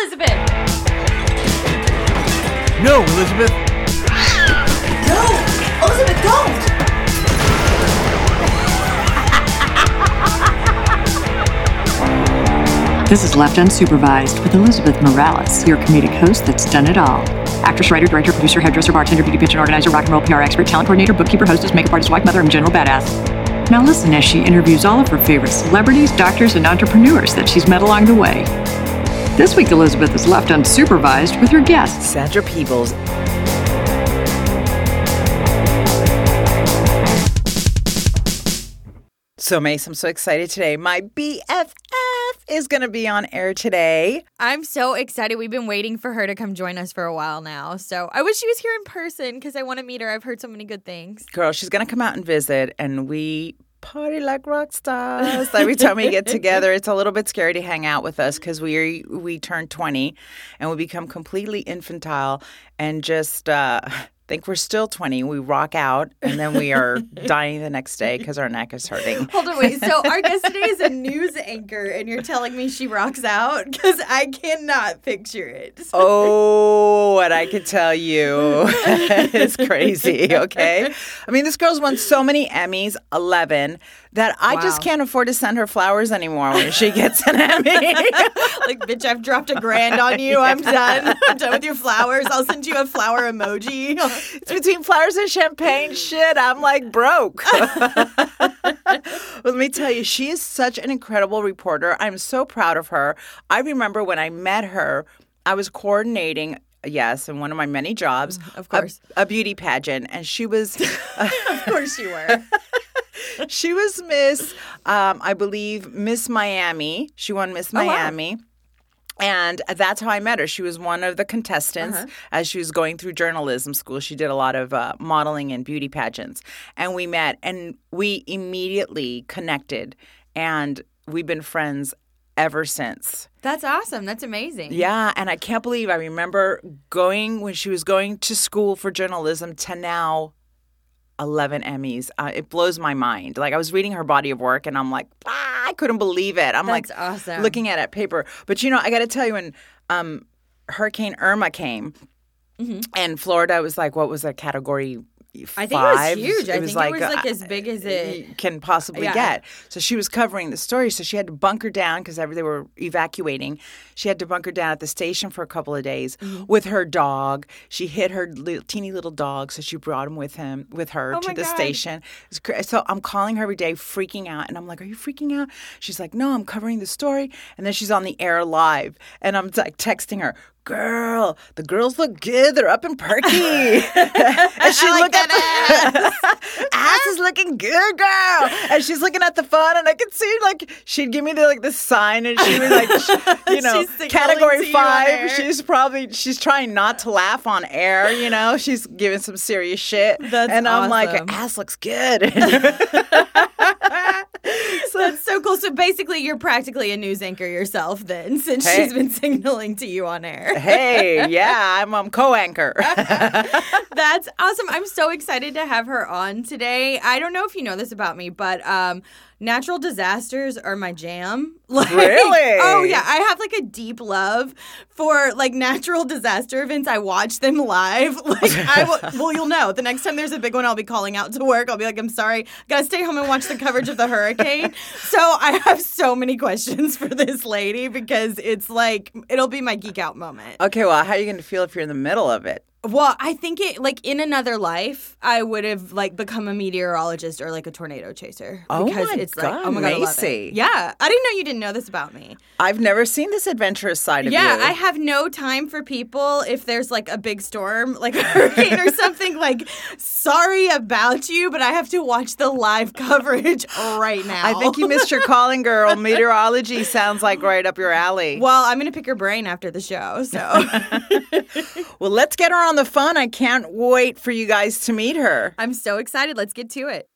Elizabeth. No, Elizabeth. No! Elizabeth, don't! This is Left Unsupervised with Elizabeth Morales, your comedic host that's done it all. Actress, writer, director, producer, hairdresser, bartender, beauty pageant organizer, rock and roll PR expert, talent coordinator, bookkeeper, hostess, makeup artist, wife, mother, and general badass. Now listen as she interviews all of her favorite celebrities, doctors, and entrepreneurs that she's met along the way. This week, Elizabeth is left unsupervised with her guests. Sandra Peebles. So, Mace, I'm so excited today. My BFF is going to be on air today. I'm so excited. We've been waiting for her to come join us for a while now. So I wish she was here in person because I want to meet her. I've heard so many good things. Girl, she's going to come out and visit, and we party like rock stars every time we get together. It's a little bit scary to hang out with us because we we turn 20 and we become completely infantile and just uh, think we're still 20. We rock out and then we are dying the next day because our neck is hurting. Hold on, wait. So our guest today is a news anchor, and you're telling me she rocks out because I cannot picture it. Oh, what I could tell you is crazy, okay? I mean, this girl's won so many Emmys, 11, that I just can't afford to send her flowers anymore when she gets an Emmy. like, bitch, I've dropped a grand on you. I'm done. I'm done with your flowers. I'll send you a flower emoji. it's between flowers and champagne. Shit, I'm like broke. Let me tell you, she is such an incredible reporter. I'm so proud of her. I remember when I met her, I was coordinating. Yes, in one of my many jobs, Mm, of course. a, beauty pageant, and she was, of course you were. she was Miss, um, I believe Miss Miami. She won Miss Oh, wow. Miami. And that's how I met her. She was one of the contestants Uh-huh. as she was going through journalism school. She did a lot of uh, modeling and beauty pageants. And we met and we immediately connected. And we've been friends ever since. That's awesome. That's amazing. Yeah. And I can't believe I remember going when she was going to school for journalism to now 11 Emmys. Uh, it blows my mind. Like I was reading her body of work and I'm like, ah, I couldn't believe it. I'm That's like awesome. looking at it paper. But you know, I got to tell you when um, Hurricane Irma came and Florida was like, what was that category? I think it was huge. I think it was, like, uh, as big as it- can possibly Yeah. get. So she was covering the story. So she had to bunker down because they were evacuating. She had to bunker down at the station for a couple of days Mm-hmm. with her dog. She hid her little, teeny little dog, so she brought him with him with her Oh to the God. station. So I'm calling her every day, freaking out, and I'm like, "Are you freaking out?" She's like, "No, I'm covering the story." And then she's on the air live, and I'm like texting her. Girl, the girls look good. They're up and perky. and she like looked at the ass is looking good, girl. And she's looking at the phone, and I could see like she'd give me the like the sign, and she was like, you know, She's signaling to category you on air. five. She's probably she's trying not to laugh on air. You know, she's giving some serious shit. That's and I'm like, ass looks good. So that's so cool. So basically, you're practically a news anchor yourself, then, since Hey. she's been signaling to you on air. hey, yeah, I'm um, co-anchor. That's awesome. I'm so excited to have her on today. I don't know if you know this about me, but um, natural disasters are my jam. Like, Really? Oh yeah, I have like a deep love for like natural disaster events. I watch them live. Like I will, well, you'll know the next time there's a big one, I'll be calling out to work. I'll be like, I'm sorry, gotta stay home and watch the coverage of the hurricane. so I have so many questions for this lady because it's like it'll be my geek out moment. okay, well, how are you going to feel if you're in the middle of it? Well, I think it like in another life, I would have like become a meteorologist or like a tornado chaser. Oh because my it's like, God, oh my god, I Macy. it. Yeah, I didn't know you didn't know this about me. I've never seen this adventurous side of Yeah, you. Yeah, I have no time for people if there's like a big storm, like a hurricane or something. Like, sorry about you, but I have to watch the live coverage right now. I think you missed your calling, girl. Meteorology sounds like right up your alley. Well, I'm gonna pick your brain after the show. So Well, let's get her on the phone. I can't wait for you guys to meet her. I'm so excited. Let's get to it.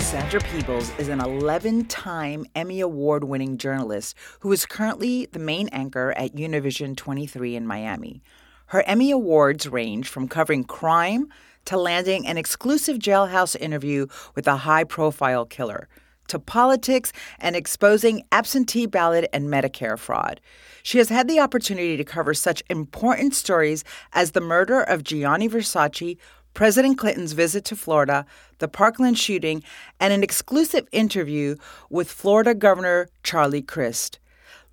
Sandra Peebles is an 11 time Emmy Award winning journalist who is currently the main anchor at Univision 23 in Miami. Her Emmy Awards range from covering crime to landing an exclusive jailhouse interview with a high profile killer. To politics and exposing absentee ballot and Medicare fraud. She has had the opportunity to cover such important stories as the murder of Gianni Versace, President Clinton's visit to Florida, the Parkland shooting, and an exclusive interview with Florida Governor Charlie Crist.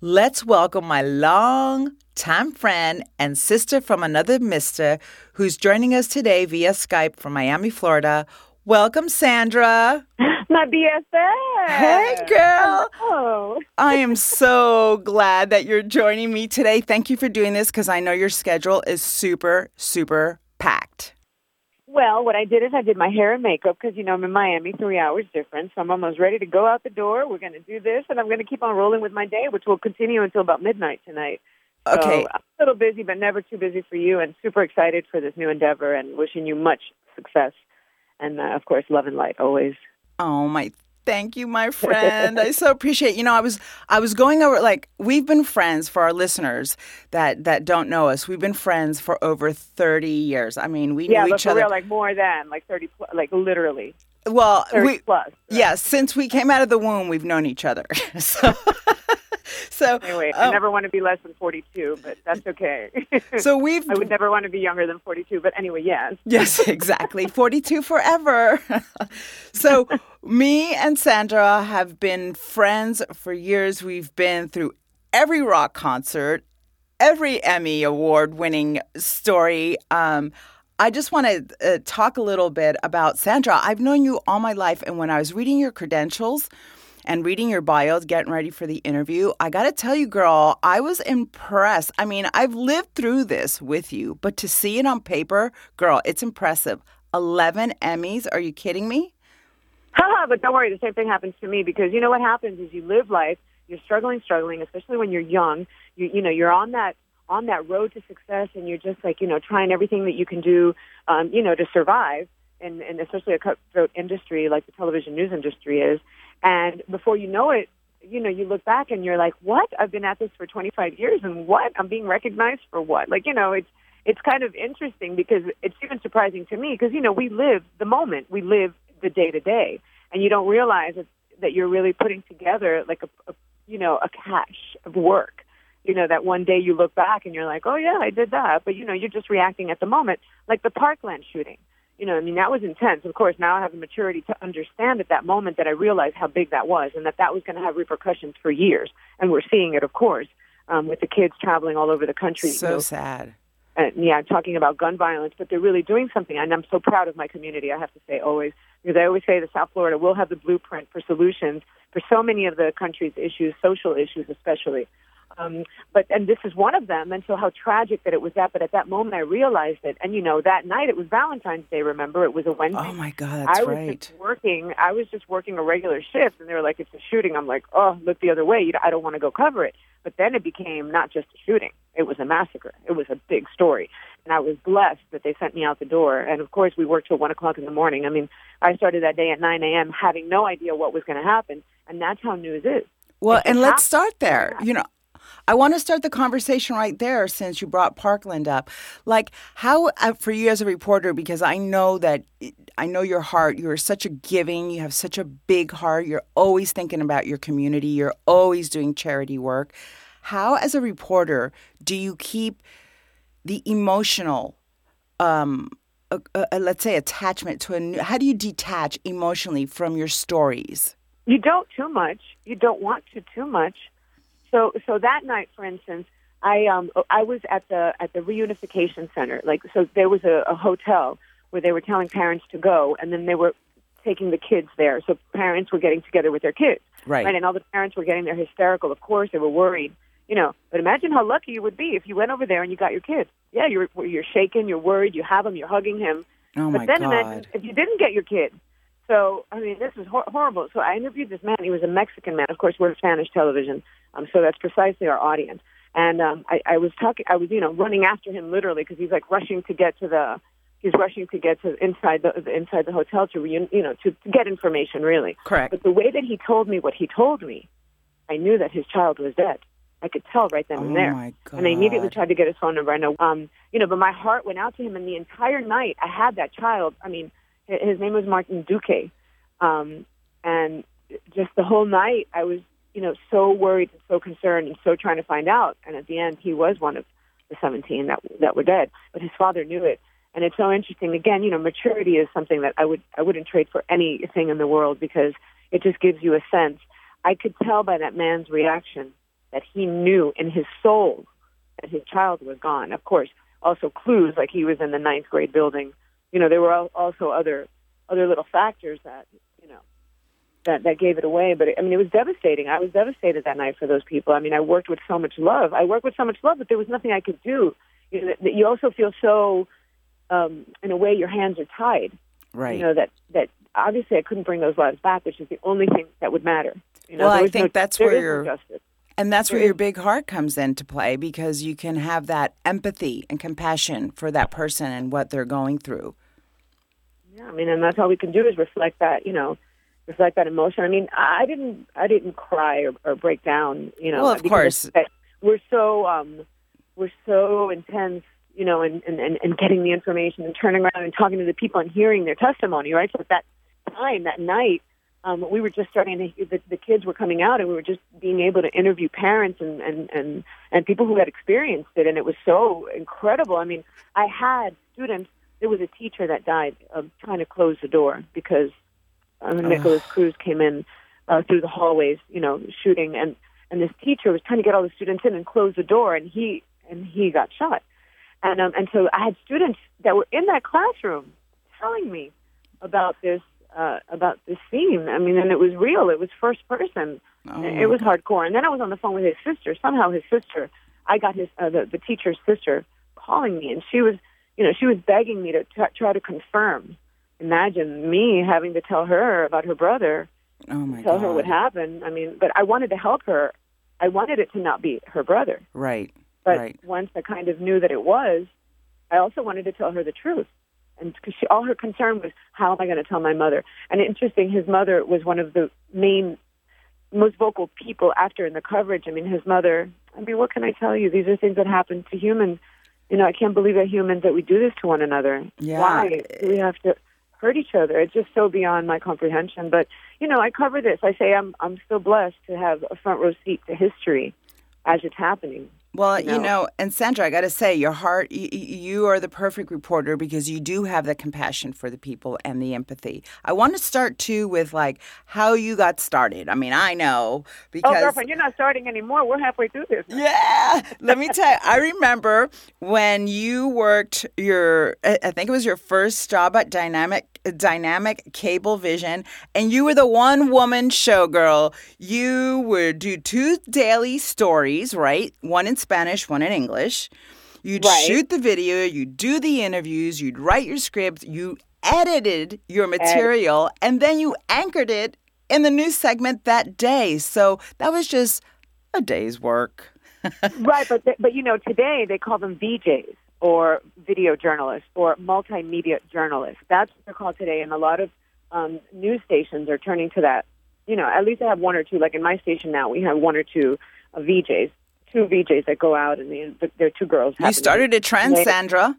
Let's welcome my long time friend and sister from another mister who's joining us today via Skype from Miami, Florida. Welcome, Sandra. My BFF. Hey, girl. Oh, I am so glad that you're joining me today. Thank you for doing this because I know your schedule is super, super packed. well, what I did is I did my hair and makeup because, you know, I'm in Miami, three hours difference. So I'm almost ready to go out the door. We're going to do this, and I'm going to keep on rolling with my day, which will continue until about midnight tonight. So Okay. I'm a little busy, but never too busy for you, and super excited for this new endeavor and wishing you much success. And, uh, of course, love and light always. Oh my thank you my friend. I so appreciate you know i was i was going over like we've been friends for our listeners that that don't know us. We've been friends for over 30 years. I mean we Yeah, knew but each other real, like more than, like 30, plus, like literally. Well 30 we plus. yeah since we came out of the womb we've known each other. So so Anyway, I um, never want to be less than 42, but that's okay. so we've I would never want to be younger than 42, but anyway, yes. Yes, exactly. 42 forever. so, me and Sandra have been friends for years. We've been through every rock concert, every Emmy award winning story. Um, I just want to uh, talk a little bit about Sandra. I've known you all my life, and when I was reading your credentials, and reading your bios, getting ready for the interview, I got to tell you, girl, I was impressed. I mean, I've lived through this with you, but to see it on paper, girl, it's impressive. 11 Emmys. Are you kidding me? Haha, but don't worry, the same thing happens to me because you know what happens is you live life, you're struggling, struggling, especially when you're young. You you know, you're on that on that road to success and you're just like, you know, trying everything that you can do um, you know, to survive and, and especially a cutthroat industry like the television news industry is. And before you know it, you know, you look back and you're like, What? I've been at this for twenty five years and what? I'm being recognized for what? Like, you know, it's it's kind of interesting because it's even surprising to me because you know we live the moment we live the day to day and you don't realize that, that you're really putting together like a, a you know a cache of work you know that one day you look back and you're like oh yeah i did that but you know you're just reacting at the moment like the parkland shooting you know i mean that was intense of course now i have the maturity to understand at that moment that i realized how big that was and that that was going to have repercussions for years and we're seeing it of course um, with the kids traveling all over the country you So know, sad. and yeah, talking about gun violence, but they're really doing something. And I'm so proud of my community, I have to say always, because I always say that South Florida will have the blueprint for solutions for so many of the country's issues, social issues especially. Um, but and this is one of them, and so how tragic that it was that. But at that moment, I realized it, and you know, that night it was Valentine's Day. Remember, it was a Wednesday. Oh my God, that's I was right. just working. I was just working a regular shift, and they were like, "It's a shooting." I'm like, "Oh, look the other way. You know, I don't want to go cover it." But then it became not just a shooting; it was a massacre. It was a big story, and I was blessed that they sent me out the door. And of course, we worked till one o'clock in the morning. I mean, I started that day at 9 a.m. having no idea what was going to happen, and that's how news is. Well, and let's start there. You know, I want to start the conversation right there since you brought Parkland up. Like, how uh, for you as a reporter, because I know that I know your heart. You're such a giving. You have such a big heart. You're always thinking about your community. You're always doing charity work. How, as a reporter, do you keep the emotional? Um, let's say attachment to a new, how do you detach emotionally from your stories You don't too much. You don't want to too much. So so that night, for instance, I um I was at the at the reunification center. Like so, there was a, a hotel where they were telling parents to go, and then they were taking the kids there. So parents were getting together with their kids, Right. And all the parents were getting there hysterical. Of course, they were worried. You know, but imagine how lucky you would be if you went over there and you got your kids. Yeah, you're you're shaking, you're worried, you have them, you're hugging him. oh but my then god imagine if you didn't get your kid. So I mean, this is hor- horrible. So I interviewed this man. He was a Mexican man. Of course, we're Spanish television, um, so that's precisely our audience. And um, I, I was talking. I was, you know, running after him literally because he's like rushing to get to the. He's rushing to get to inside the, inside the hotel to reun, you know to, to get information really. Correct. But the way that he told me what he told me, I knew that his child was dead. I could tell right then Oh, and there. my And I immediately tried to get his phone number. I know, um, you know, but my heart went out to him, and the entire night I had that child. I mean, his name was Martin Duque, um, and just the whole night, I was, you know, so worried and so concerned and so trying to find out. And at the end, he was one of the 17 that that were dead, but his father knew it. And it's so interesting. Again, you know, maturity is something that I would I wouldn't trade for anything in the world because it just gives you a sense. I could tell by that man's reaction that he knew in his soul that his child was gone. Of course, also clues like he was in the ninth grade building. You know, there were also other other little factors that that that gave it away. But I mean, it was devastating. I was devastated that night for those people. I mean, I worked with so much love. I worked with so much love, but there was nothing I could do. You know, that, that you also feel so, um, in a way, your hands are tied. Right. You know that that obviously I couldn't bring those lives back, which is the only thing that would matter. You know, Well, I think no, that's where where is no you're- justice. And that's where your big heart comes into play because you can have that empathy and compassion for that person and what they're going through. Yeah, I mean, and that's all we can do is reflect that, you know, reflect that emotion. I mean, I didn't, I didn't cry or, or break down, you know. Well, of course. We're so, um, we're so intense, you know, in, in, in, in getting the information and turning around and talking to the people and hearing their testimony, right? So at that time, that night, um, we were just starting to, the, the kids were coming out and we were just being able to interview parents and, and, and, and people who had experienced it. And it was so incredible. I mean, I had students, there was a teacher that died of trying to close the door because um, Nikolas Cruz came in uh, through the hallways, you know, shooting, and and this teacher was trying to get all the students in and close the door, and he and he got shot, and um, and so I had students that were in that classroom telling me about this uh, about this scene. I mean, and it was real. It was first person. it was hardcore. And then I was on the phone with his sister. Somehow his sister, I got his uh, the the teacher's sister calling me, and she was, you know, she was begging me to t- try to confirm. Imagine me having to tell her about her brother, Oh my tell god. her what happened. I mean, but I wanted to help her. I wanted it to not be her brother. Right. But Right. once I kind of knew that it was, I also wanted to tell her the truth. And because she, all her concern was, how am I going to tell my mother? And interesting, his mother was one of the main, most vocal people after in the coverage. I mean, his mother. I mean, what can I tell you? These are things that happen to humans. You know, I can't believe that humans that we do this to one another. Yeah. Why do we have to hurt each other? It's just so beyond my comprehension. But you know, I cover this. I say I'm I'm still blessed to have a front row seat to history as it's happening. Well, you you know. and Sandra, I got to say, your heart, you, you are the perfect reporter because you do have the compassion for the people and the empathy. I want to start too with like how you got started. I mean, I know oh, because. Oh, girlfriend, you're not starting anymore. We're halfway through this. Yeah, let me tell you. I remember when you worked your, I I think it was your first job at Dynamic Dynamic Cable Vision, and you were the one woman showgirl. You would do two daily stories, right? One in Spanish, one in English. You'd Right. shoot the video, you'd do the interviews, you'd write your script, you edited your material, and then you anchored it in the news segment that day. So that was just a day's work. right, but but you know, today they call them VJs or video journalists or multimedia journalists. That's what they're called today, and a lot of um, news stations are turning to that. You know, at least I have one or two. Like in my station now, we have one or two uh, VJs, two VJs that go out, and the, they're two girls. You happen to be- started a trend, Sandra.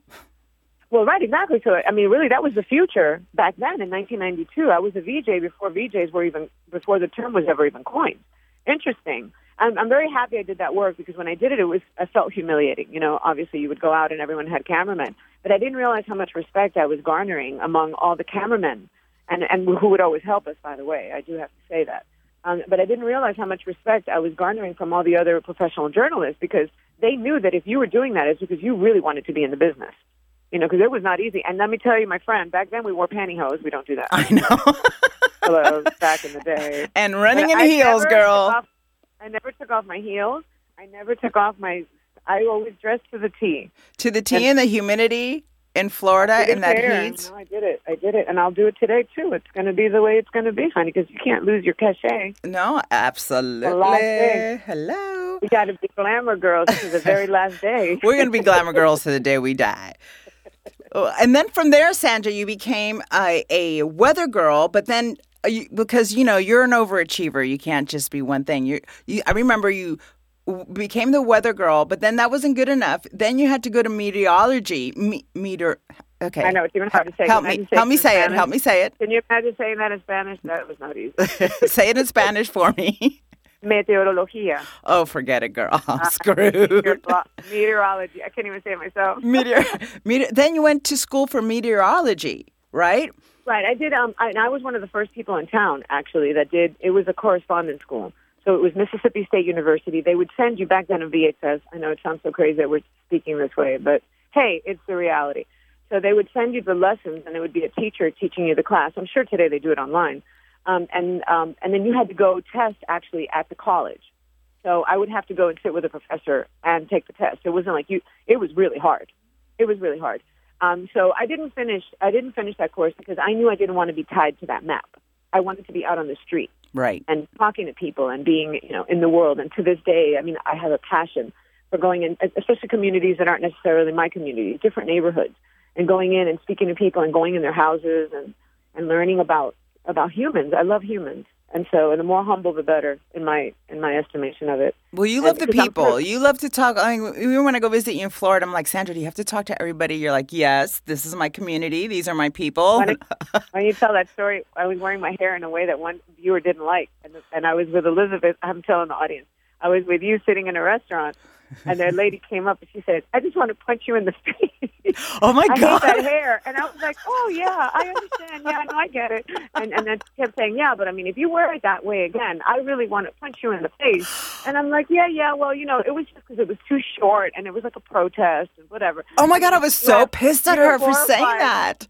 Well, right, exactly. So, I mean, really, that was the future back then in 1992. I was a VJ before VJs were even before the term was ever even coined. Interesting. I'm, I'm very happy I did that work because when I did it, it was I felt humiliating. You know, obviously you would go out and everyone had cameramen, but I didn't realize how much respect I was garnering among all the cameramen, and and who would always help us. By the way, I do have to say that. Um, but I didn't realize how much respect I was garnering from all the other professional journalists because they knew that if you were doing that, it's because you really wanted to be in the business. You know, because it was not easy. And let me tell you, my friend, back then we wore pantyhose. We don't do that. I know. Hello, back in the day. and running But in I heels, girl. off- I never took off my heels. I never took off my. I always dressed to the T. To the T and the humidity in Florida Didn't that care. heat. No, I did it. I did it, and I'll do it today too. It's going to be the way it's going to be, honey, because you can't lose your cachet. No, absolutely. Hello. We got to be glamour girls to the very last day. We're going to be glamour girls to the day we die. Oh, And then from there, Sandra, you became a, a weather girl, but then uh, you, because you know you're an overachiever, you can't just be one thing. You, you, I remember you became the weather girl, but then that wasn't good enough. Then you had to go to meteorology, me, meter, Okay. I know it's even hard to say. Help me. say Help me say it. Help me say it. Can you imagine saying that in Spanish? That was not easy. say it in Spanish for me. Meteorología. Oh, forget it, girl. I'm Uh, screwed. Meteorolo- Meteorology. I can't even say it myself. Meteor, meteor, then you went to school for meteorology, right? Right. I did. Um, I, and I was one of the first people in town actually that did. It was a correspondence school, so it was Mississippi State University. They would send you back then a VHS. I know it sounds so crazy that we're speaking this way, but hey, it's the reality. So they would send you the lessons, and it would be a teacher teaching you the class. I'm sure today they do it online, um, and um, and then you had to go test actually at the college. So I would have to go and sit with a professor and take the test. It wasn't like you. It was really hard. It was really hard. Um, so I didn't finish. I didn't finish that course because I knew I didn't want to be tied to that map. I wanted to be out on the street Right. and talking to people and being, you know, in the world. And to this day, I mean, I have a passion for going in, especially communities that aren't necessarily my community, different neighborhoods, and going in and speaking to people and going in their houses and and learning about about humans. I love humans, and so and the more humble, the better in my in my estimation of it. Well, you And love the because I'm people. You love to talk. I mean, when I go visit you in Florida, I'm like, Sandra, do you have to talk to everybody? You're like, yes, this is my community. These are my people. When, I, when you tell that story, I was wearing my hair in a way that one viewer didn't like, and, and I was with Elizabeth. I'm telling the audience, I was with you sitting in a restaurant, and a lady came up and she said, "I just want to punch you in the face." Oh my I God. hate that hair, and I was like, "Oh yeah, I understand. Yeah, no, I get it." And and then she kept saying, "Yeah, but I mean, if you wear it that way again, I really want to punch you in the face." And I'm like, "Yeah, yeah. Well, you know, it was just because it was too short, and it was like a protest and whatever." Oh my God, I was so Yeah, pissed at her for saying that.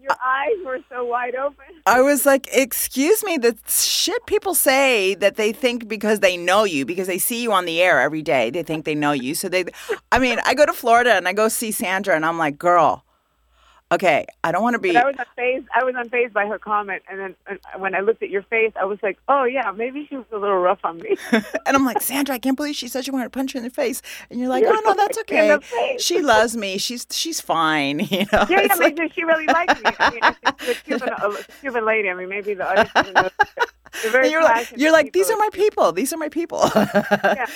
Your eyes were so wide open. I was like, excuse me, the shit people say that they think because they know you, because they see you on the air every day, they think they know you. So they, I mean, I go to Florida and I go see Sandra and I'm like, girl, okay, I don't want to be. But I was unfazed. I was unfazed by her comment, and then uh, when I looked at your face, I was like, "Oh yeah, maybe she was a little rough on me." And I'm like, Sandra, I can't believe she said she wanted to punch you in the face. And you're like, You're oh no, that's okay. She loves me. She's she's fine. You know. yeah, yeah, like- she really likes me. I mean, she's a Cuban, a Cuban lady. I mean, maybe the audience doesn't know. They're very you're like, you're like, these are my people. These are my people. Yeah.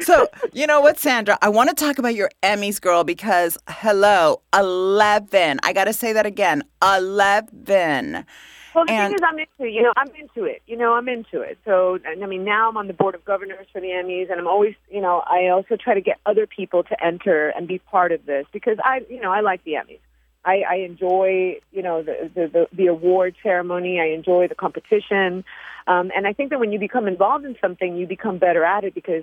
so you know what, Sandra? I want to talk about your Emmys, girl, because hello, eleven. I got to say that again, eleven. Well, the And- thing is, I'm into you know I'm into it. You know, I'm into it. So, I mean, now I'm on the board of governors for the Emmys, and I'm always, you know, I also try to get other people to enter and be part of this because I, you know, I like the Emmys. I, I enjoy, you know, the, the the the award ceremony. I enjoy the competition, um, and I think that when you become involved in something, you become better at it because.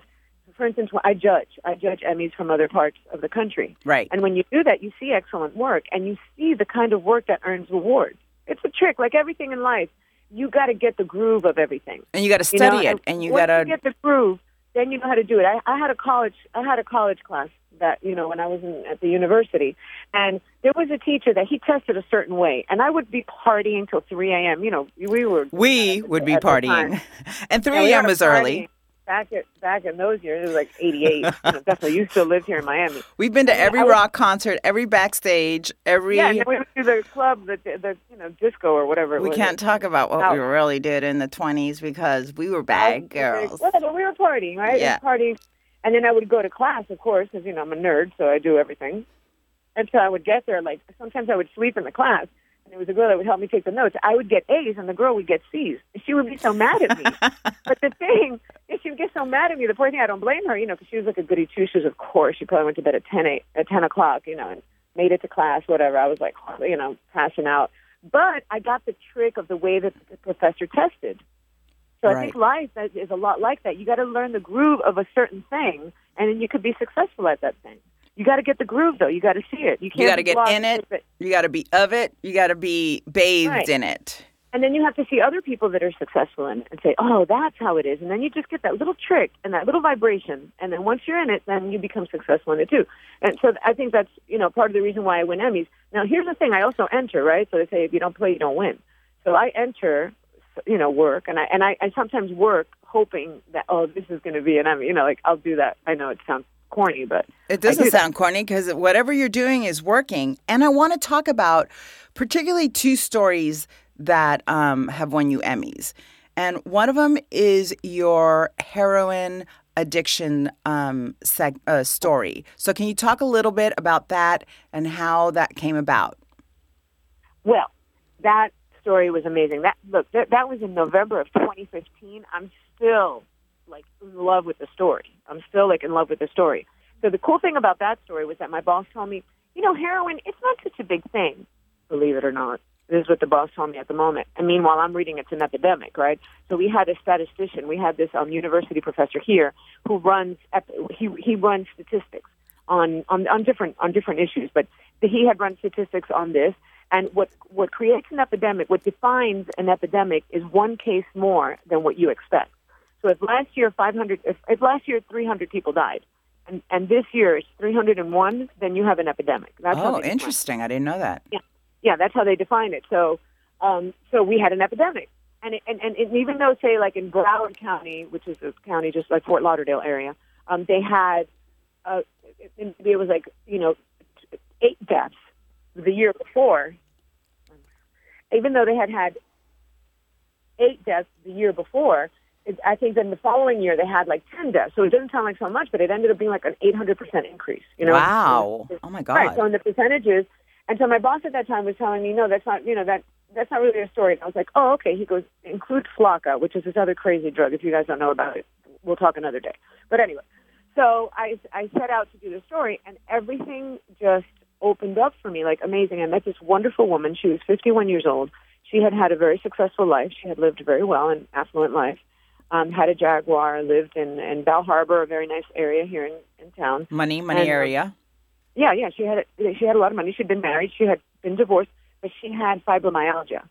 For instance, I judge. I judge Emmys from other parts of the country. Right. And when you do that, you see excellent work and you see the kind of work that earns awards. It's a trick, like everything in life. You got to get the groove of everything. And you got to You know, study it, and you got to. get the groove, then you know how to do it. I, I had a college, I had a college class that you know when I was in, at the university, and there was a teacher that he tested a certain way, and I would be partying till three a.m. You know, we were We would be the partying, and 3 a.m. is early. Back at back in those years, it was like '88. you know, definitely, you still lived here in Miami. We've been to I mean, every was- rock concert, every backstage, every. Yeah, and we went to the club, the the you know disco or whatever. It we was. can't talk about what we really did in the 20s because we were bad girls. Whatever, we were partying, right? Yeah. Partying, and then I would go to class, of course, because you know I'm a nerd, so I do everything. And so I would get there. Like sometimes I would sleep in the class, and there was a girl that would help me take the notes. I would get A's, and the girl would get C's. She would be so mad at me. but the thing is, she would get so mad at me. The poor thing, I don't blame her, you know, because she was like a goody two shoes. Of course, she probably went to bed at ten eight, at ten o'clock, you know, and made it to class, whatever. I was like, you know, passing out. But I got the trick of the way that the professor tested. So I think life is a lot like that. You got to learn the groove of a certain thing, and then you could be successful at that thing. You got to get the groove, though. You got to see it. You can't. You got to get in it. with You got to be of it. You got to be bathed Right. in it. And then you have to see other people that are successful in it and say, "Oh, that's how it is." And then you just get that little trick and that little vibration. And then once you're in it, then you become successful in it too. And so I think that's you know part of the reason why I win Emmys. Now here's the thing: I also enter, right? So they say if you don't play, you don't win. So I enter, you know, work, and I and I, I sometimes work hoping that oh, this is going to be an Emmy. You know, like I'll do that. I know it sounds corny, but It doesn't do that. sound corny because whatever you're doing is working. And I want to talk about particularly two stories that um, have won you Emmys. And one of them is your heroin addiction um, seg- uh, story. So, can you talk a little bit about that and how that came about? Well, that story was amazing. That look, that, that was in November of 2015. I'm still like in love with the story. I'm still like in love with the story. So the cool thing about that story was that my boss told me, you know, heroin, it's not such a big thing, believe it or not. This is what the boss told me at the moment. And meanwhile, I'm reading it's an epidemic, right? So we had a statistician. We had this um, university professor here who runs he he runs statistics on, on on different on different issues. But he had run statistics on this. And what what creates an epidemic, what defines an epidemic, is one case more than what you expect. So if last year 500, if, if last year 300 people died, and, and this year it's 301, then you have an epidemic. That's Oh, interesting. I didn't know that. Yeah, that's how they define it. So, um, so we had an epidemic, and, it, and and and even though, say, like in Broward County, which is a county just like Fort Lauderdale area, um, they had, uh, it, it was like you know, eight deaths the year before. Even though they had had eight deaths the year before, it, I think then the following year they had like ten deaths. So it doesn't sound like so much, but it ended up being like an eight hundred percent increase. You know? wow. Oh my God. Right. So in the percentages, and so my boss at that time was telling me, no, that's not, you know, that that's not really a story. And I was like, oh, okay. He goes, include Flakka, which is this other crazy drug. If you guys don't know about it, we'll talk another day. But anyway, so I I set out to do the story, and everything just opened up for me like amazing. I met this wonderful woman. She was 51 years old. She had had a very successful life. She had lived very well and affluent life. Um, had a Jaguar. Lived in in Bal Harbour, a very nice area here in in town. Money, money And, uh, area. Yeah, yeah. She had she had a lot of money. She'd been married. She had been divorced, but she had fibromyalgia.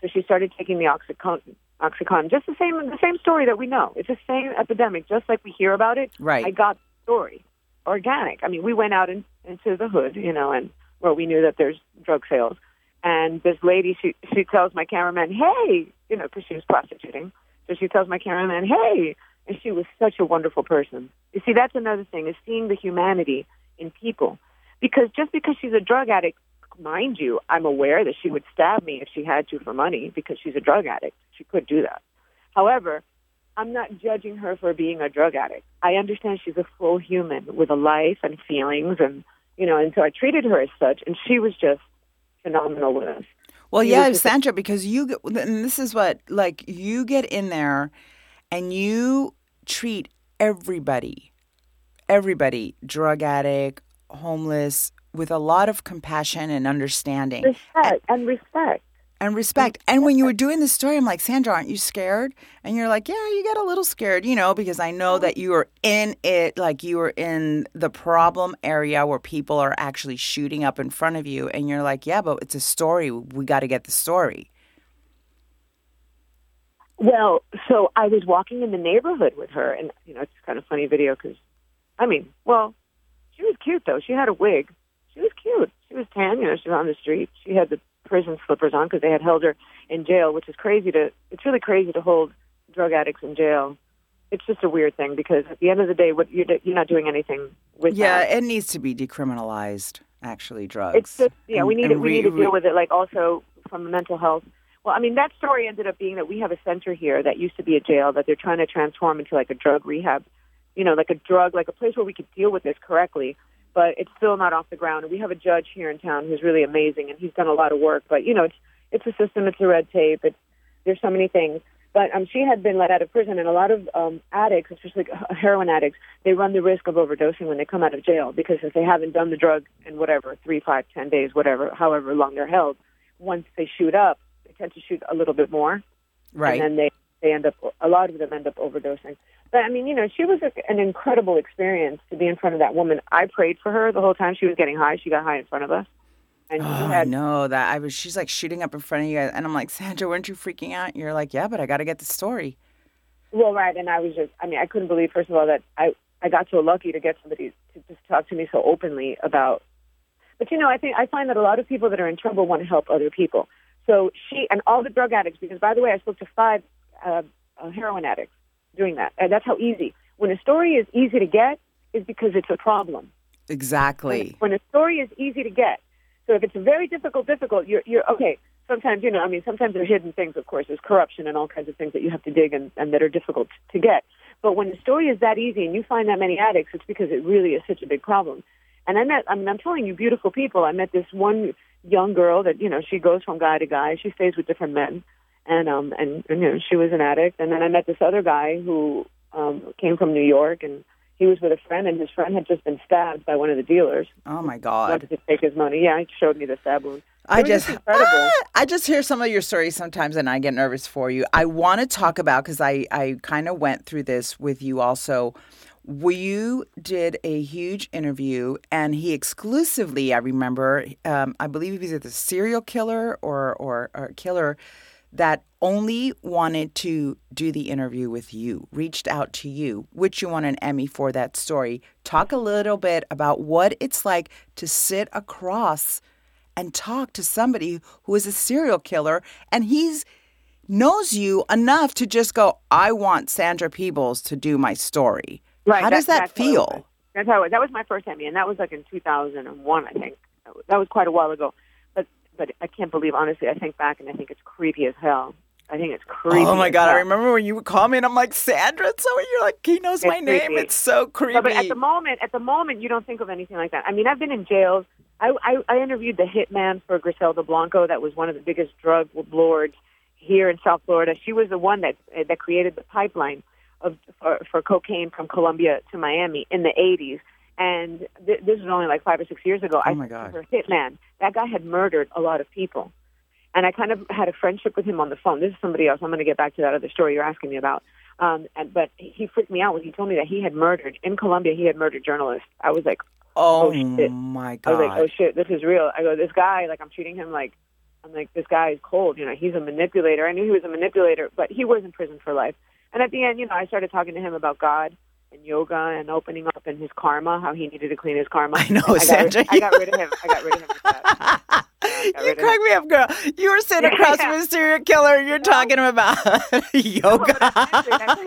So she started taking the Oxycontin. Oxycontin, just the same the same story that we know. It's the same epidemic, just like we hear about it. Right. I got the story, organic. I mean, we went out in, into the hood, you know, and where we knew that there's drug sales. And this lady, she she tells my cameraman, "Hey," you know, because she was prostituting. So she tells my cameraman, "Hey," and she was such a wonderful person. You see, that's another thing is seeing the humanity in people. Because just because she's a drug addict, mind you, I'm aware that she would stab me if she had to for money because she's a drug addict. She could do that. However, I'm not judging her for being a drug addict. I understand she's a full human with a life and feelings and you know, and so I treated her as such and she was just phenomenal with us. Well, He yeah, Sandra, because you get, and this is what like you get in there, and you treat everybody, everybody, drug addict, homeless, with a lot of compassion and understanding Respect and respect. And respect. And when you were doing this story, I'm like, Sandra, aren't you scared? And you're like, Yeah, you get a little scared, you know, because I know that you are in it, like you are in the problem area where people are actually shooting up in front of you, and you're like, Yeah, but it's a story. We got to get the story. Well, so I was walking in the neighborhood with her, and you know, it's kind of funny video because, I mean, well, she was cute though. She had a wig. She was cute. She was tan. You know, she was on the street. She had the prison slippers on because they had held her in jail, which is crazy to. It's really crazy to hold drug addicts in jail. It's just a weird thing because at the end of the day, what you're you're not doing anything with Yeah, that. it needs to be decriminalized. Actually, drugs. It's just yeah, And- we need we re- need to deal with it like also from the mental health. Well, I mean that story ended up being that we have a center here that used to be a jail that they're trying to transform into like a drug rehab, you know, like a drug like a place where we could deal with this correctly. But it's still not off the ground. And we have a judge here in town who's really amazing, and he's done a lot of work. But you know, it's it's a system, it's a red tape, it's there's so many things. But um, she had been let out of prison, and a lot of um, addicts, especially heroin addicts, they run the risk of overdosing when they come out of jail because if they haven't done the drug in whatever three, five, ten days, whatever, however long they're held, once they shoot up, they tend to shoot a little bit more, right. and then they they end up a lot of them end up overdosing. But I mean, you know, she was a, an incredible experience to be in front of that woman. I prayed for her the whole time she was getting high. She got high in front of us, and Oh, I had know that. I was. She's like shooting up in front of you guys, and I'm like, Sandra, weren't you freaking out? You're like, yeah, but I got to get the story. Well, right, and I was just, I mean, I couldn't believe, first of all, that I, I got so lucky to get somebody to just talk to me so openly about. But, you know, I think I find that a lot of people that are in trouble want to help other people. So she, and all the drug addicts, because by the way, I spoke to five uh, uh, heroin addicts doing that. And that's how easy. When a story is easy to get, is because it's a problem. Exactly. When a story is easy to get, so if it's very difficult, difficult, you're, you're okay. Sometimes, you know, I mean, sometimes there are hidden things, of course, there's corruption and all kinds of things that you have to dig and, and that are difficult to get. But when the story is that easy and you find that many addicts, it's because it really is such a big problem. And I met, I mean, I'm telling you, beautiful people. I met this one young girl that you know she goes from guy to guy. She stays with different men, and um and, and you know she was an addict. And then I met this other guy who um came from New York, and he was with a friend, and his friend had just been stabbed by one of the dealers. Oh my God. Wanted to take his money. Yeah, he showed me the stab wound. I just. Ah, I just hear some of your stories sometimes, and I get nervous for you. I want to talk about because I I kind of went through this with you also. You did a huge interview, and he exclusively, I remember, um, I believe he was either a serial killer or or, or a killer that only wanted to do the interview with you, reached out to you, which you won an Emmy for that story. Talk a little bit about what it's like to sit across and talk to somebody who is a serial killer and he's knows you enough to just go, I want Sandra Peebles to do my story. Right. How does that feel? That's how it was. That was my first Emmy, and that was like in 2001, I think. That was quite a while ago. But I can't believe, honestly, I think back and I think it's creepy as hell. I think it's creepy. Oh my God. I remember when you would call me and I'm like, Sandra, so you're like, he knows my It's name. It's so creepy. But, but at the moment, at the moment, you don't think of anything like that. I mean, I've been in jails. I, I, I interviewed the hitman for Griselda Blanco. That was one of the biggest drug lords here in South Florida. She was the one that eh, that created the pipeline of for, for cocaine from Colombia to Miami in the 80s. And th- this was only like five or six years ago. Oh I my God. her, hitman. That guy had murdered a lot of people. And I kind of had a friendship with him on the phone. This is somebody else. I'm going to get back to that other story you're asking me about. Um, and, but he freaked me out when he told me that he had murdered in Colombia. He had murdered journalists. I was like, oh oh, shit. my I God. was like, oh shit, this is real. I go, this guy, like, I'm treating him like, I'm like, this guy is cold. You know, he's a manipulator. I knew he was a manipulator, but he was in prison for life. And at the end, you know, I started talking to him about God and yoga and opening up and his karma, how he needed to clean his karma. I know, I got, Sandra. rid, I got rid of him. I got rid of him. That. got you crack me up, girl. You were sitting across yeah. from a serial killer and you're talking about yoga.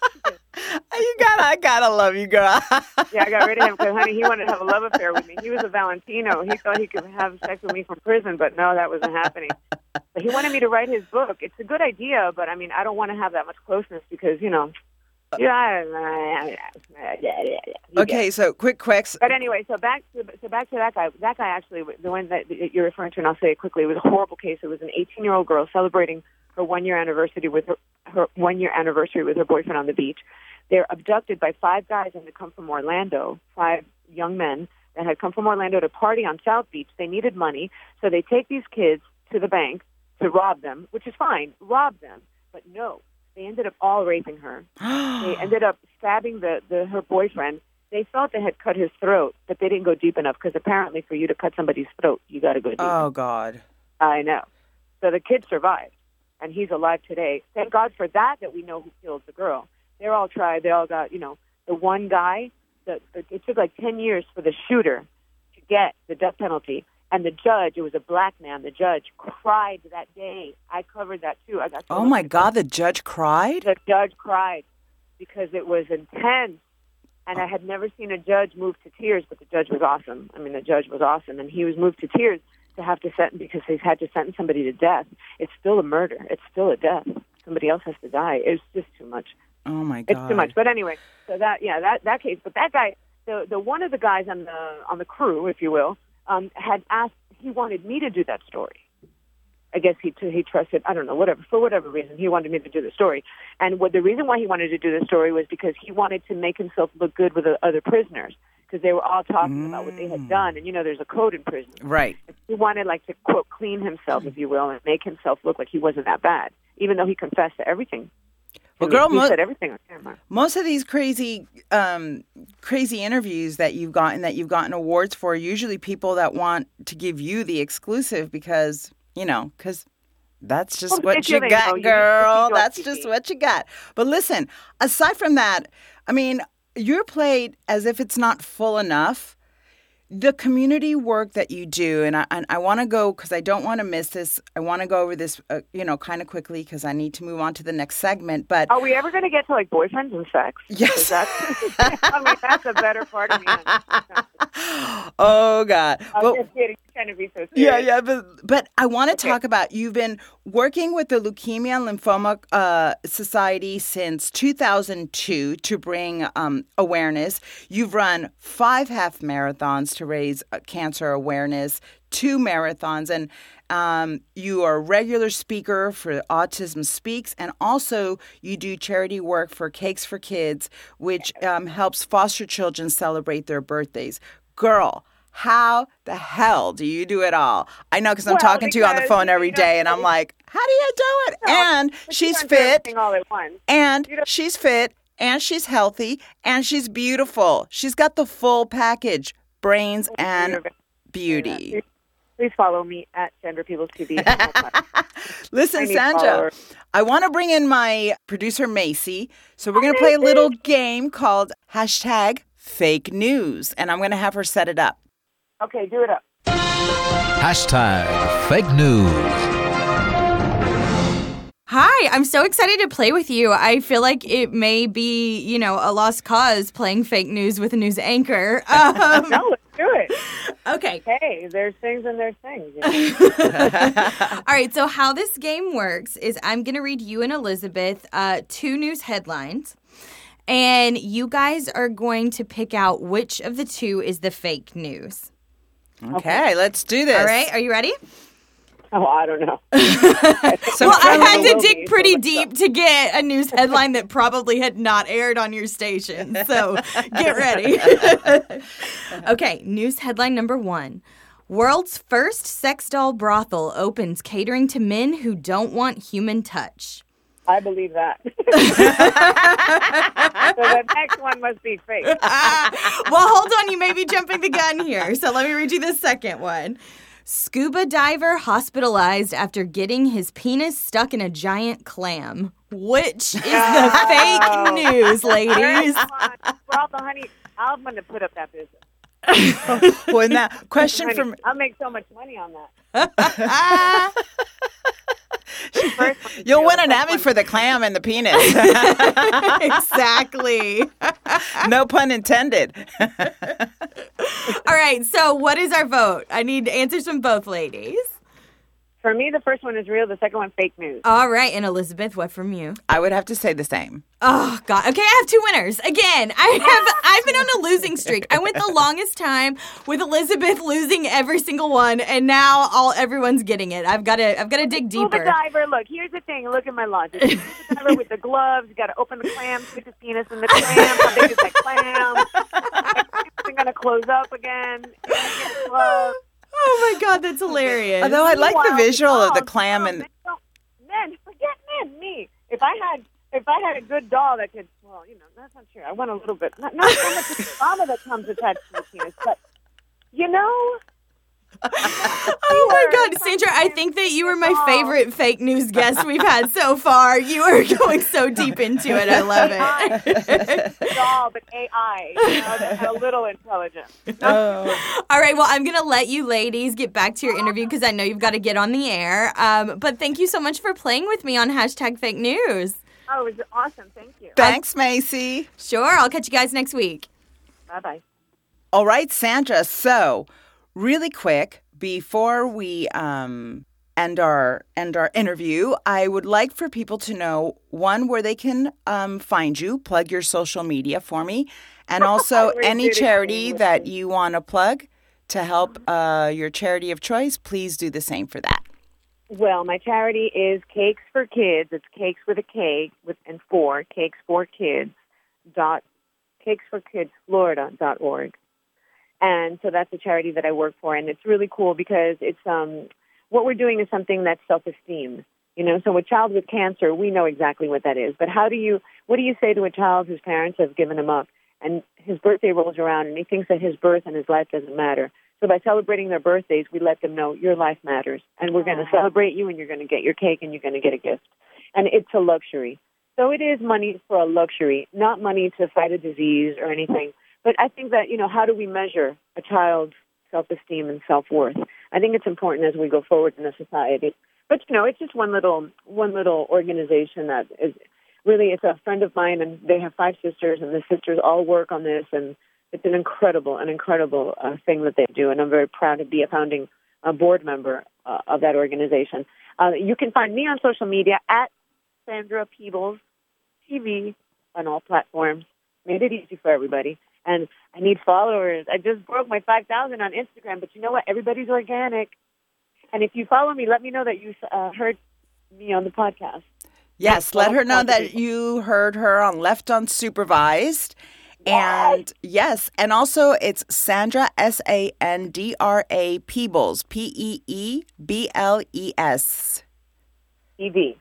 You gotta, I gotta love you, girl. Yeah, I got rid of him because, honey, he wanted to have a love affair with me. He was a Valentino. He thought he could have sex with me from prison, but no, that wasn't happening. But he wanted me to write his book. It's a good idea, but I mean, I don't want to have that much closeness because, you know, yeah. okay, so quick, quick. but anyway, so back to so back to that guy. That guy actually, the one that you're referring to, and I'll say it quickly. It was a horrible case. It was an 18 year old girl celebrating her one year anniversary with her, her one year anniversary with her boyfriend on the beach. They're abducted by five guys and they come from Orlando. Five young men that had come from Orlando to party on South Beach. They needed money, so they take these kids to the bank to rob them, which is fine. Rob them, but no, they ended up all raping her they ended up stabbing the, the her boyfriend. They thought they had cut his throat, but they didn't go deep enough because apparently for you to cut somebody's throat, you got to go deep. oh God. I know. So the kid survived, and he's alive today. Thank God for that. That we know who killed the girl. They're all tried. They all got you know the one guy. The, the, it took like ten years for the shooter to get the death penalty. And the judge, it was a black man. The judge cried that day. I covered that too. I got. Oh my. God, the judge cried? The judge cried because it was intense. And I had never seen a judge move to tears, but the judge was awesome. I mean, the judge was awesome, and he was moved to tears to have to sentence because he's had to sentence somebody to death. It's still a murder. It's still a death. Somebody else has to die. It's just too much. Oh my God. It's too much. But anyway, so that yeah, that that case. But that guy, the the one of the guys on the on the crew, if you will, um, had asked. He wanted me to do that story. I guess he he trusted. I don't know, whatever for whatever reason he wanted me to do the story. And what the reason why he wanted to do the story was because he wanted to make himself look good with the other prisoners because they were all talking about what they had done. And you know, there's a code in prison. Right. He wanted like to quote clean himself, if you will, and make himself look like he wasn't that bad, even though he confessed to everything. Well, girl, he mo- said everything on camera. most of these crazy um, crazy interviews that you've gotten that you've gotten awards for are usually people that want to give you the exclusive because you know because that's just Well, what you you know, got you girl. that's just what you got. But listen aside from that i mean you're played as if it's not full enough the community work that you do and i, and I want to go because i don't want to miss this i want to go over this uh, you know kind of quickly because i need to move on to the next segment but Are we ever going to get to like boyfriends and sex? Yes. I mean, that's a better part of me. oh god I'm but just kidding. Trying to be so serious. Yeah, yeah, but but I want to talk about you've been working with the Leukemia and Lymphoma uh, Society since 2002 to bring um, awareness. You've run five half marathons to raise uh, cancer awareness, two marathons, and um, you are a regular speaker for Autism Speaks, and also you do charity work for Cakes for Kids, which um, helps foster children celebrate their birthdays. Girl, how the hell do you do it all? I know because I'm Well, talking to you on the phone every day, and I'm like, how do you do it? No, and she's fit, all at once. and she's fit, and she's healthy, and she's beautiful. She's got the full package brains and beauty. Please- Please follow me at Sandra Peebles TV. Listen, I Sandra, followers. I want to bring in my producer, Macy. So we're going to play a little game called hashtag fake news, and I'm going to have her set it up. Okay, do it up. Hashtag fake news. Hi, I'm so excited to play with you. I feel like it may be, you know, a lost cause playing fake news with a news anchor. Um, No, let's do it. okay. Hey, there's things and there's things. you know? All right. So, how this game works is I'm going to read you and Elizabeth uh, two news headlines, and you guys are going to pick out which of the two is the fake news. Okay, let's do this. All right. Are you ready? Oh, I don't know. So Well, I had to dig pretty let's deep to get a news headline that probably had not aired on your station. So get ready. okay, news headline number one World's first sex doll brothel opens catering to men who don't want human touch. I believe that. so the next one must be fake. Ah, well, hold on. You may be jumping the gun here. So let me read you the second one. Scuba diver hospitalized after getting his penis stuck in a giant clam. Which is the fake news, ladies? Bravo, honey, I'm going to put up that business. well, now, question Honey, from I'll make so much money on that. First one is you'll win an Emmy for the clam and the penis. exactly. no pun intended. All right. So, what is our vote? I need answers from both ladies. For me, the first one is real. The second one, fake news. All right. And Elizabeth, what from you? I would have to say the same. Oh God. Okay, I have two winners. Again, I have I've been on a losing streak. I went the longest time with Elizabeth losing every single one, and now all everyone's getting it. I've got to I've got to dig Scuba deeper. diver, look, here's the thing. Look at my logic. Scuba diver with the gloves, you got to open the clam, stick his penis in the clam. How big is that clam? It's going to close up again. It's gonna get closed. Oh my God, that's hilarious. Although I like the Meanwhile, visual of the oh, clam no, and men, don't- men, forget men, me. If I had, if I had a good doll that could, well, you know, that's not true. I want a little bit, not, not so much the trauma that comes attached to the penis, but you know. Oh my God, Sandra! I think that you were my favorite fake news guest we've had so far. You are going so deep into it. I love it. doll, but AI, you know, a little intelligence. oh, All right, well, I'm going to let you ladies get back to your interview because I know you've got to get on the air. Um, but thank you so much for playing with me on hashtag fake news. Oh, it was awesome. Thank you. thanks, Macy. Sure, I'll catch you guys next week. Bye bye. All right, Sandra. So, really quick before we um, end our end our interview, I would like for people to know one where they can um, find you, plug your social media for me, and also any charity that you want to plug to help uh, your charity of choice. Please do the same for that. Well, my charity is Cakes for Kids. It's cakes with a K with and four cakes for kids dot cakes for kids Florida dot org. And so that's a charity that I work for, and it's really cool because it's um what we're doing is something that's self esteem. You know, so a child with cancer, we know exactly what that is. But how do you what do you say to a child whose parents have given him up and his birthday rolls around and he thinks that his birth and his life doesn't matter? So by celebrating their birthdays, we let them know your life matters, and we're going to celebrate you, and you're going to get your cake, and you're going to get a gift, and it's a luxury. So it is money for a luxury, not money to fight a disease or anything. But I think that you know, how do we measure a child's self-esteem and self-worth? I think it's important as we go forward in the society. But you know, it's just one little one little organization that is really it's a friend of mine, and they have five sisters, and the sisters all work on this, and it's an incredible, an incredible uh, thing that they do, and I'm very proud to be a founding a board member uh, of that organization. Uh, you can find me on social media at Sandra Peebles TV on all platforms. Made it easy for everybody. And I need followers. I just broke my 5,000 on Instagram, but you know what? Everybody's organic. And if you follow me, let me know that you uh, heard me on the podcast. Yes, let her know that you heard her on Left Unsupervised. And yes, and also it's Sandra S A N D R A Peebles P E E B L E S. TV.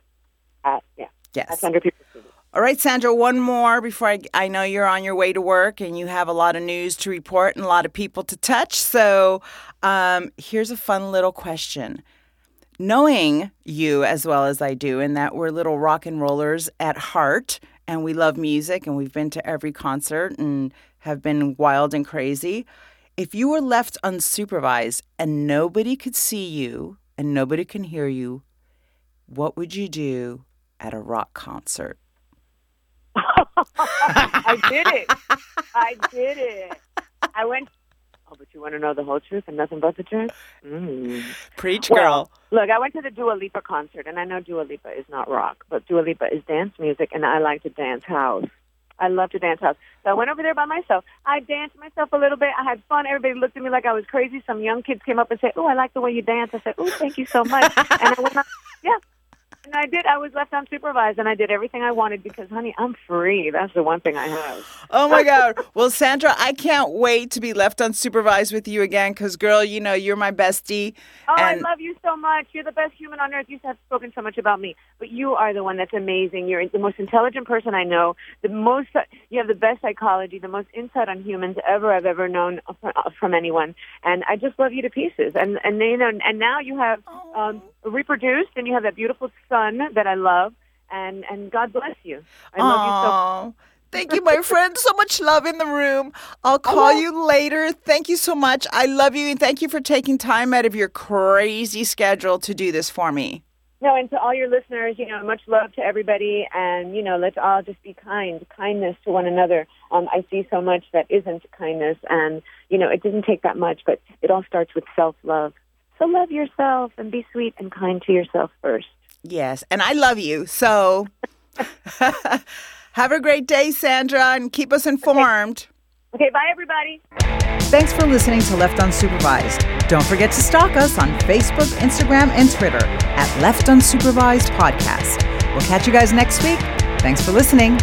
At, yeah. Yes. Peebles TV. All right, Sandra, one more before I, I know you're on your way to work and you have a lot of news to report and a lot of people to touch. So um, here's a fun little question. Knowing you as well as I do, and that we're little rock and rollers at heart, and we love music, and we've been to every concert and have been wild and crazy. If you were left unsupervised and nobody could see you and nobody can hear you, what would you do at a rock concert? I did it. I did it. I went. Oh, but you want to know the whole truth and nothing but the truth? Mm. Preach, Well, look, I went to the Dua Lipa concert, and I know Dua Lipa is not rock, but Dua Lipa is dance music, and I like to dance house. I love to dance house. So I went over there by myself. I danced myself a little bit. I had fun. Everybody looked at me like I was crazy. Some young kids came up and said, "Oh, I like the way you dance." I said, "Oh, thank you so much." and I went, on, yeah. And I did. I was left unsupervised, and I did everything I wanted because, honey, I'm free. That's the one thing I have. Oh my God. Well, Sandra, I can't wait to be left unsupervised with you again because, girl, you know, you're my bestie. Oh, and I love you so much. You're the best human on earth. You have spoken so much about me, but you are the one that's amazing. You're the most intelligent person I know. The most you have the best psychology, the most insight on humans ever I've ever known from, from anyone. And I just love you to pieces. And and you know, and now you have um, reproduced, and you have that beautiful son that I love. And and God bless you. I love you so. Thank you, my friend. So much love in the room. I'll call you later. Thank you so much. I love you and thank you for taking time out of your crazy schedule to do this for me. No, and to all your listeners, you know, much love to everybody, and you know, let's all just be kind, kindness to one another. Um, I see so much that isn't kindness, and you know, it doesn't take that much, but it all starts with self-love. So love yourself and be sweet and kind to yourself first. Yes, and I love you. So have a great day, Sandra, and keep us informed. Okay, bye everybody. Thanks for listening to Left Unsupervised. Don't forget to stalk us on Facebook, Instagram, and Twitter at Left Unsupervised Podcast. We'll catch you guys next week. Thanks for listening.